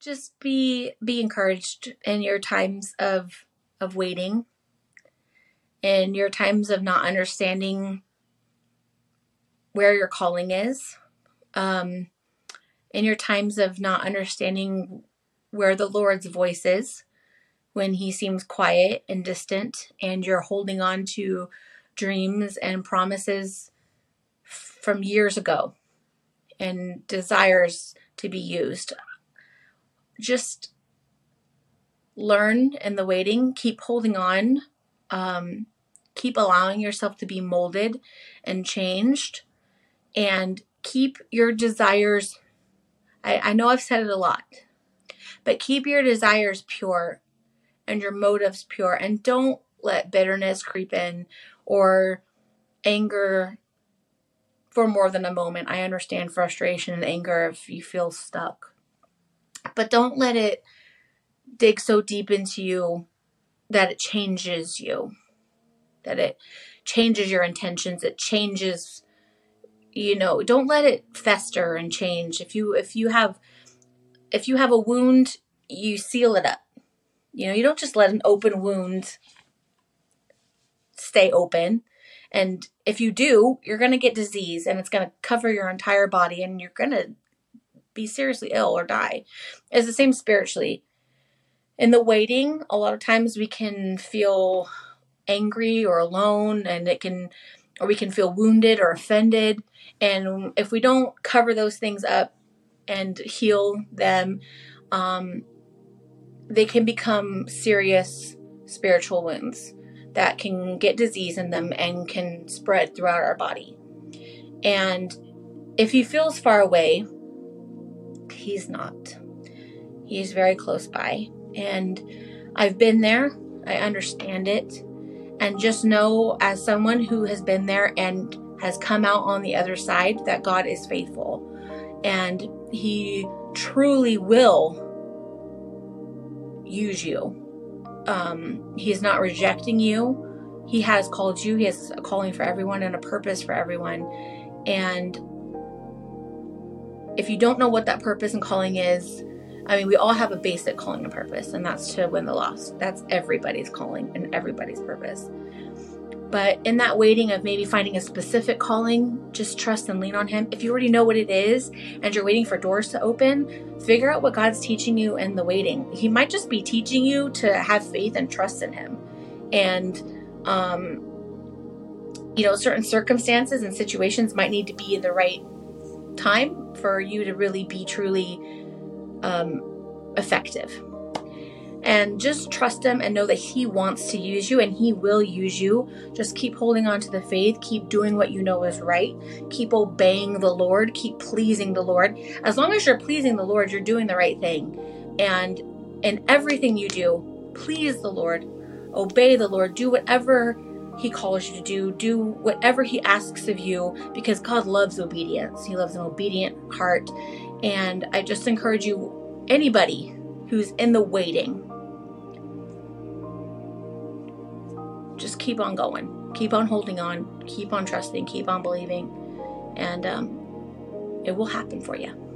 just be be encouraged in your times of of waiting in your times of not understanding where your calling is um in your times of not understanding where the lord's voice is when he seems quiet and distant and you're holding on to dreams and promises from years ago and desires to be used just learn in the waiting, keep holding on, um, keep allowing yourself to be molded and changed, and keep your desires. I, I know I've said it a lot, but keep your desires pure and your motives pure, and don't let bitterness creep in or anger for more than a moment. I understand frustration and anger if you feel stuck but don't let it dig so deep into you that it changes you, that it changes your intentions, it changes you know don't let it fester and change. If you if you have if you have a wound you seal it up. You know you don't just let an open wound stay open. And if you do you're going to get disease and it's going to cover your entire body and you're going to be seriously ill or die. It's the same spiritually. In the waiting, a lot of times we can feel angry or alone and it can or we can feel wounded or offended and if we don't cover those things up and heal them um, they can become serious spiritual wounds that can get disease in them and can spread throughout our body and if he feels far away he's not. He's very close by. And I've been there, I understand it. And just know, as someone who has been there and has come out on the other side, that God is faithful. And He truly will use you. Um, he is not rejecting you. He has called you. He has a calling for everyone and a purpose for everyone. And if you don't know what that purpose and calling is, I mean, we all have a basic calling and purpose, and that's to win the lost. That's everybody's calling and everybody's purpose. But in that waiting of maybe finding a specific calling, just trust and lean on Him. If you already know what it is and you're waiting for doors to open, figure out what God's teaching you in the waiting. He might just be teaching you to have faith and trust in Him. And, um, you know, certain circumstances and situations might need to be in the right time for you to really be truly um, effective. And just trust Him and know that He wants to use you and He will use you. Just keep holding on to the faith. Keep doing what you know is right. Keep obeying the Lord. Keep pleasing the Lord. As long as you're pleasing the Lord, you're doing the right thing. And in everything you do, please the Lord. Obey the Lord. Do whatever he calls you to do. Do whatever He asks of you because God loves obedience. He loves an obedient heart. And I just encourage you, anybody who's in the waiting, just keep on going. Keep on holding on. Keep on trusting. Keep on believing. And um, it will happen for you.